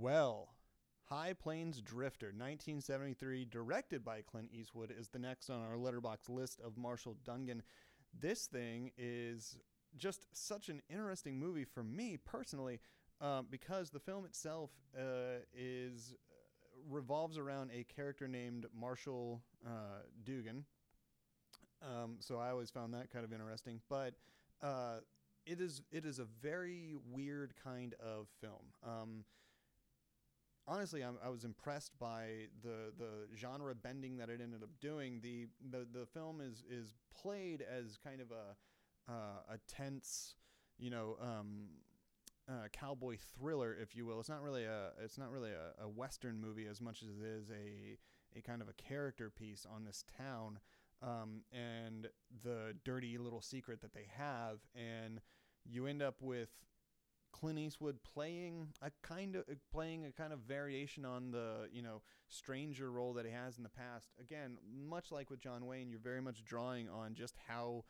Well, High Plains Drifter, 1973, directed by Clint Eastwood, is the next on our Letterboxd list of Marshall Duncan. This thing is just such an interesting movie for me personally, uh, because the film itself uh, is uh, revolves around a character named Marshall uh, Duncan. Um, so I always found that kind of interesting, but uh, it is it is a very weird kind of film. Um, honestly, I'm, i was impressed by the the genre bending that it ended up doing. the the The film is is played as kind of a uh, a tense, you know, um, uh, cowboy thriller, if you will. It's not really a it's not really a, a, western movie as much as it is a a kind of a character piece on this town um, and the dirty little secret that they have, and you end up with Clint Eastwood playing a kind of playing a kind of variation on the you know stranger role that he has in the past. Again, much like with John Wayne, you're very much drawing on just how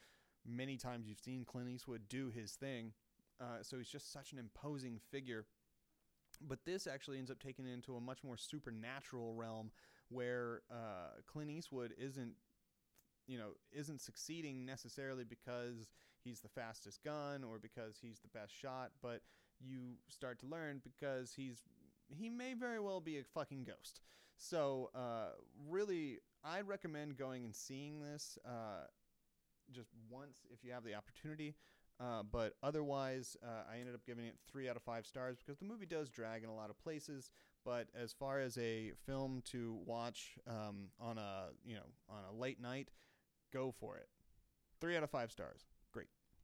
many times you've seen Clint Eastwood do his thing. Uh, so he's just such an imposing figure. But this actually ends up taking it into a much more supernatural realm where uh, Clint Eastwood isn't you know isn't succeeding necessarily because he's the fastest gun or because he's the best shot but you start to learn because he's he may very well be a fucking ghost so uh, really i recommend going and seeing this uh, just once if you have the opportunity uh, but otherwise, uh, I ended up giving it three out of five stars because the movie does drag in a lot of places. But as far as a film to watch um, on a you know on a late night, go for it. Three out of five stars.